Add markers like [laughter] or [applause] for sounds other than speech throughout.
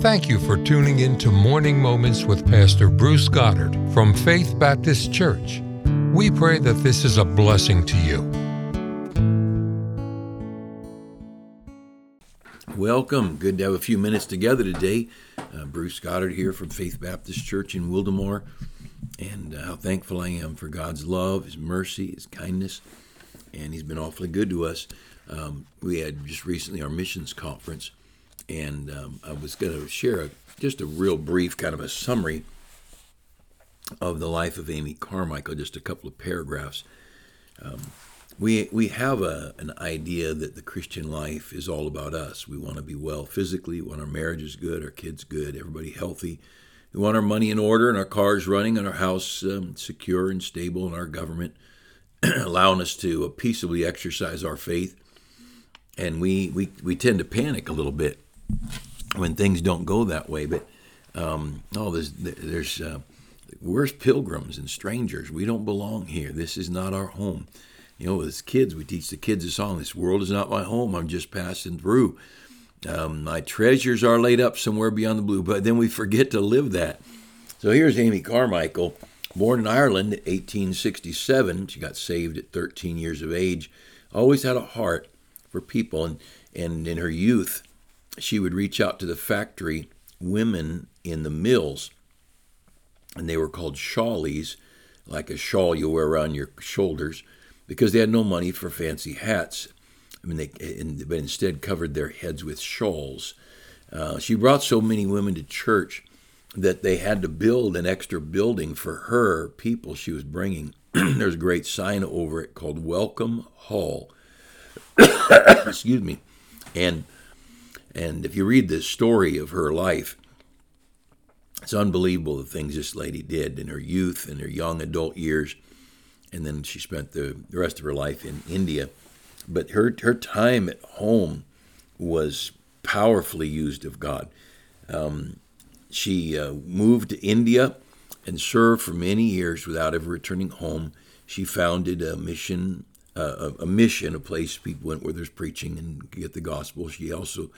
Thank you for tuning in to Morning Moments with Pastor Bruce Goddard from Faith Baptist Church. We pray that this is a blessing to you. Welcome. Good to have a few minutes together today. Uh, Bruce Goddard here from Faith Baptist Church in Wildemore. And uh, how thankful I am for God's love, His mercy, His kindness. And He's been awfully good to us. Um, we had just recently our missions conference and um, I was going to share a, just a real brief kind of a summary of the life of Amy Carmichael, just a couple of paragraphs. Um, we we have a, an idea that the Christian life is all about us. We want to be well physically, we want our marriages good, our kids good, everybody healthy. We want our money in order and our cars running and our house um, secure and stable and our government [clears throat] allowing us to peaceably exercise our faith. And we, we, we tend to panic a little bit when things don't go that way. But um, oh, there's there's uh, we're pilgrims and strangers. We don't belong here. This is not our home. You know, as kids, we teach the kids a song. This world is not my home. I'm just passing through. Um, my treasures are laid up somewhere beyond the blue. But then we forget to live that. So here's Amy Carmichael, born in Ireland in 1867. She got saved at 13 years of age. Always had a heart for people, and and in her youth, she would reach out to the factory women in the mills, and they were called shawlies, like a shawl you wear around your shoulders, because they had no money for fancy hats. I mean, they but instead covered their heads with shawls. Uh, she brought so many women to church that they had to build an extra building for her people she was bringing. [clears throat] There's a great sign over it called Welcome Hall. [coughs] Excuse me. And and if you read the story of her life, it's unbelievable the things this lady did in her youth and her young adult years. And then she spent the, the rest of her life in India. But her, her time at home was powerfully used of God. Um, she uh, moved to India and served for many years without ever returning home. She founded a mission, uh, a, a mission, a place people went where there's preaching and get the gospel. She also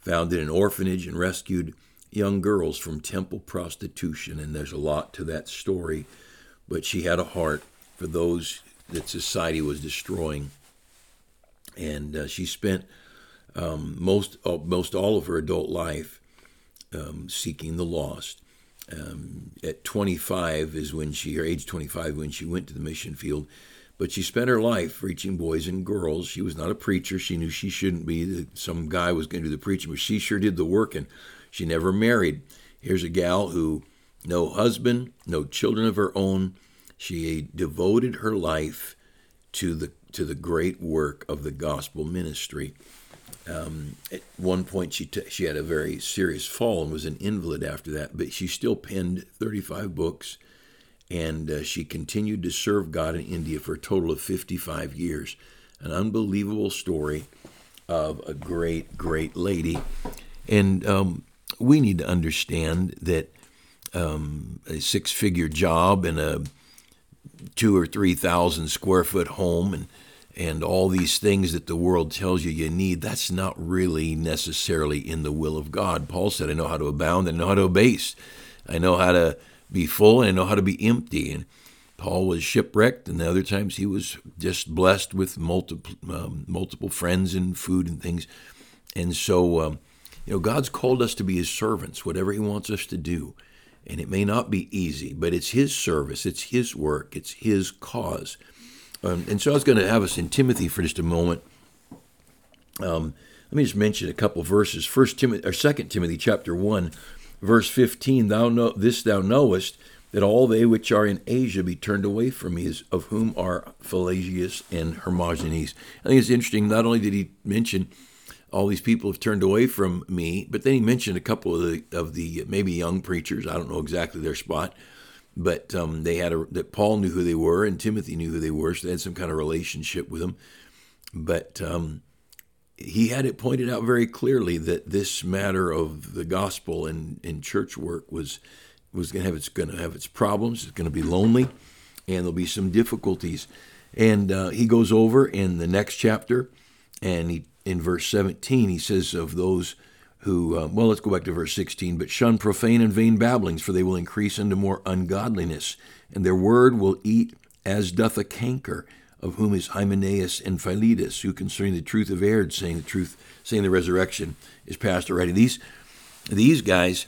founded an orphanage and rescued young girls from temple prostitution. And there's a lot to that story, but she had a heart for those that society was destroying. And uh, she spent um, most uh, most all of her adult life um, seeking the lost. Um, at 25 is when she, or age 25, when she went to the mission field but she spent her life reaching boys and girls. She was not a preacher. She knew she shouldn't be. Some guy was going to do the preaching, but she sure did the work, and she never married. Here's a gal who, no husband, no children of her own. She devoted her life to the to the great work of the gospel ministry. Um, at one point, she t- she had a very serious fall and was an invalid after that, but she still penned 35 books and uh, she continued to serve God in India for a total of 55 years. An unbelievable story of a great, great lady. And um, we need to understand that um, a six figure job and a two or three thousand square foot home and and all these things that the world tells you you need, that's not really necessarily in the will of God. Paul said, I know how to abound, I know how to abase. I know how to be full and know how to be empty. And Paul was shipwrecked, and the other times he was just blessed with multiple um, multiple friends and food and things. And so, um, you know, God's called us to be His servants, whatever He wants us to do. And it may not be easy, but it's His service, it's His work, it's His cause. Um, and so I was going to have us in Timothy for just a moment. Um, let me just mention a couple verses. First Timothy or Second Timothy chapter one Verse 15, thou know this thou knowest, that all they which are in Asia be turned away from me, is of whom are Phygellus and Hermogenes. I think it's interesting, not only did he mention all these people have turned away from me, but then he mentioned a couple of the, of the maybe young preachers, I don't know exactly their spot, but um, they had a, that Paul knew who they were and Timothy knew who they were, so they had some kind of relationship with them. But um, he had it pointed out very clearly that this matter of the gospel and, and church work was was going to have its going to have its problems. It's going to be lonely, and there'll be some difficulties. And uh, he goes over in the next chapter, and he in verse 17 he says of those who, uh, well, let's go back to verse 16, but shun profane and vain babblings, for they will increase into more ungodliness, and their word will eat as doth a canker, of whom is Hymenaeus and Philetus, who concerning the truth have erred, saying the truth, saying the resurrection is past already. These, these guys,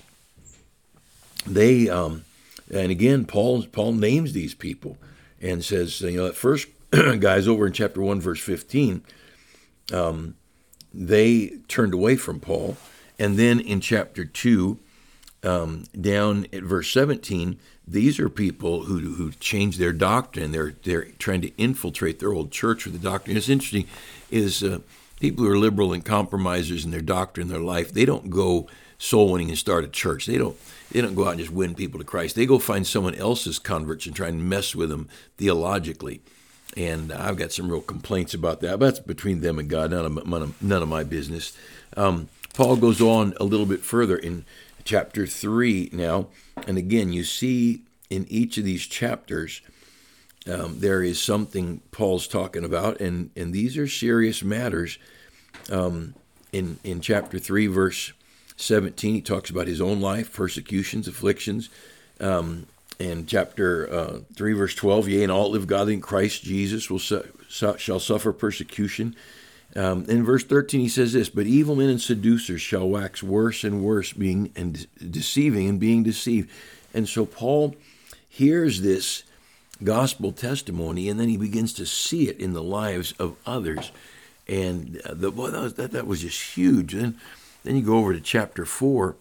they, um, and again, Paul, Paul names these people and says, you know, at first, [clears throat] guys, over in chapter 1, verse 15, um, they turned away from Paul and then in chapter 2, um, down at verse 17, these are people who, who change their doctrine. They're, they're trying to infiltrate their old church with the doctrine. It's interesting is uh, people who are liberal and compromisers in their doctrine, their life, they don't go soul winning and start a church. They don't they don't go out and just win people to Christ. They go find someone else's converts and try and mess with them theologically. And I've got some real complaints about that. But that's between them and God, none of, none of my business. Um, Paul goes on a little bit further in chapter 3 now. And again, you see in each of these chapters, um, there is something Paul's talking about, and, and these are serious matters. Um, in, in chapter 3, verse 17, he talks about his own life, persecutions, afflictions. Um, and chapter uh, 3, verse 12, yea, and all live godly in Christ Jesus will su- su- shall suffer persecution. Um, in verse 13, he says this But evil men and seducers shall wax worse and worse, being and deceiving and being deceived. And so Paul hears this gospel testimony, and then he begins to see it in the lives of others. And uh, the, that, was, that, that was just huge. And then you go over to chapter 4,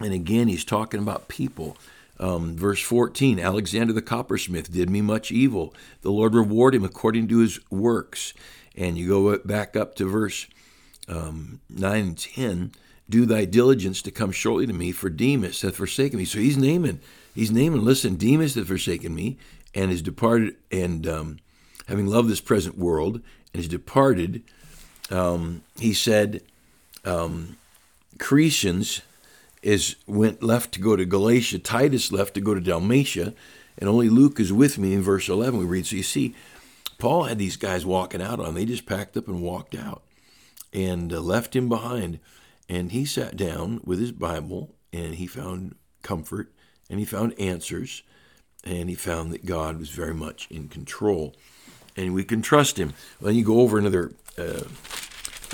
and again, he's talking about people. Um, verse 14 Alexander the coppersmith did me much evil. The Lord reward him according to his works. And you go back up to verse um, 9 and 10 do thy diligence to come shortly to me, for Demas hath forsaken me. So he's naming, he's naming, listen, Demas hath forsaken me and is departed, and um, having loved this present world, and is departed, um, he said, um, Crescens is went left to go to Galatia, Titus left to go to Dalmatia, and only Luke is with me in verse 11 we read. So you see, Paul had these guys walking out on. They just packed up and walked out and uh, left him behind. And he sat down with his Bible and he found comfort and he found answers and he found that God was very much in control and we can trust him. Then you go over another, uh,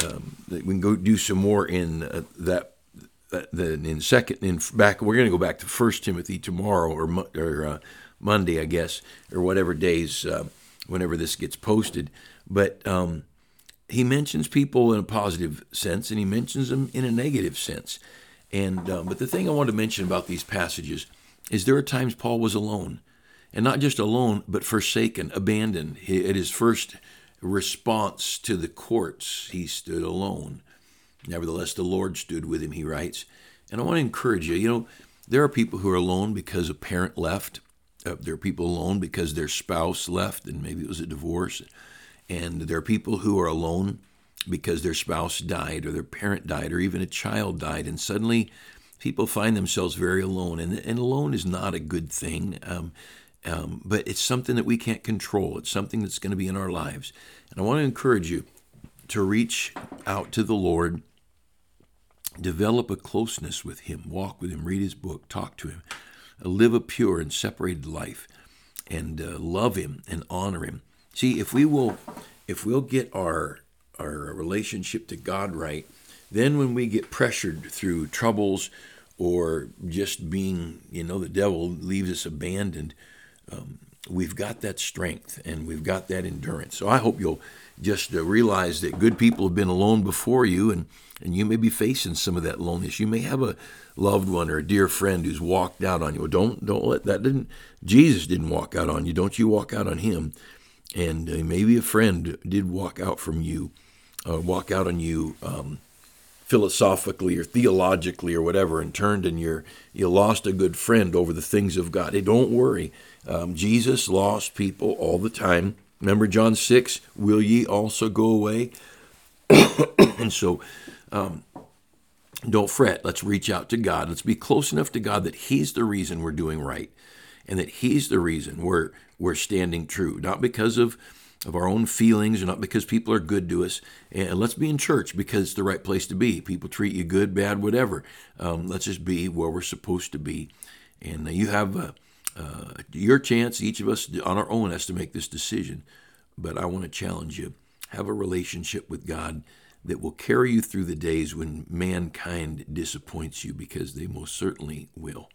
um, we can go do some more in uh, that. The, in second, in back, we're going to go back to First Timothy tomorrow or, or uh, Monday, I guess, or whatever days uh, whenever this gets posted. But um, he mentions people in a positive sense, and he mentions them in a negative sense. And um, but the thing I want to mention about these passages is there are times Paul was alone, and not just alone, but forsaken, abandoned. He, at his first response to the courts, he stood alone. Nevertheless, the Lord stood with him. He writes, and I want to encourage you. You know, there are people who are alone because a parent left uh, there are people alone because their spouse left and maybe it was a divorce. And there are people who are alone because their spouse died or their parent died or even a child died. And suddenly people find themselves very alone. And, and alone is not a good thing. Um, um, but it's something that we can't control. It's something that's going to be in our lives. And I want to encourage you to reach out to the Lord, develop a closeness with Him, walk with Him, read His book, talk to Him live a pure and separated life and uh, love him and honor him. See, if we will if we'll get our our relationship to God right, then when we get pressured through troubles or just being, you know, the devil leaves us abandoned, um, we've got that strength and we've got that endurance. So I hope you'll just uh, realize that good people have been alone before you and, and you may be facing some of that loneliness. You may have a loved one or a dear friend who's walked out on you. Well, don't don't let that didn't Jesus didn't walk out on you. Don't you walk out on him. And uh, maybe a friend did walk out from you, uh, walk out on you um, philosophically or theologically or whatever, and turned and you're you lost a good friend over the things of God. Hey, don't worry. Um, Jesus lost people all the time. Remember John six, will ye also go away? [coughs] and so um, don't fret. Let's reach out to God. Let's be close enough to God that He's the reason we're doing right and that He's the reason we're, we're standing true. Not because of of our own feelings or not because people are good to us. And let's be in church because it's the right place to be. People treat you good, bad, whatever. Um, let's just be where we're supposed to be. And you have uh, uh, your chance, each of us on our own has to make this decision. But I want to challenge you have a relationship with God that will carry you through the days when mankind disappoints you because they most certainly will.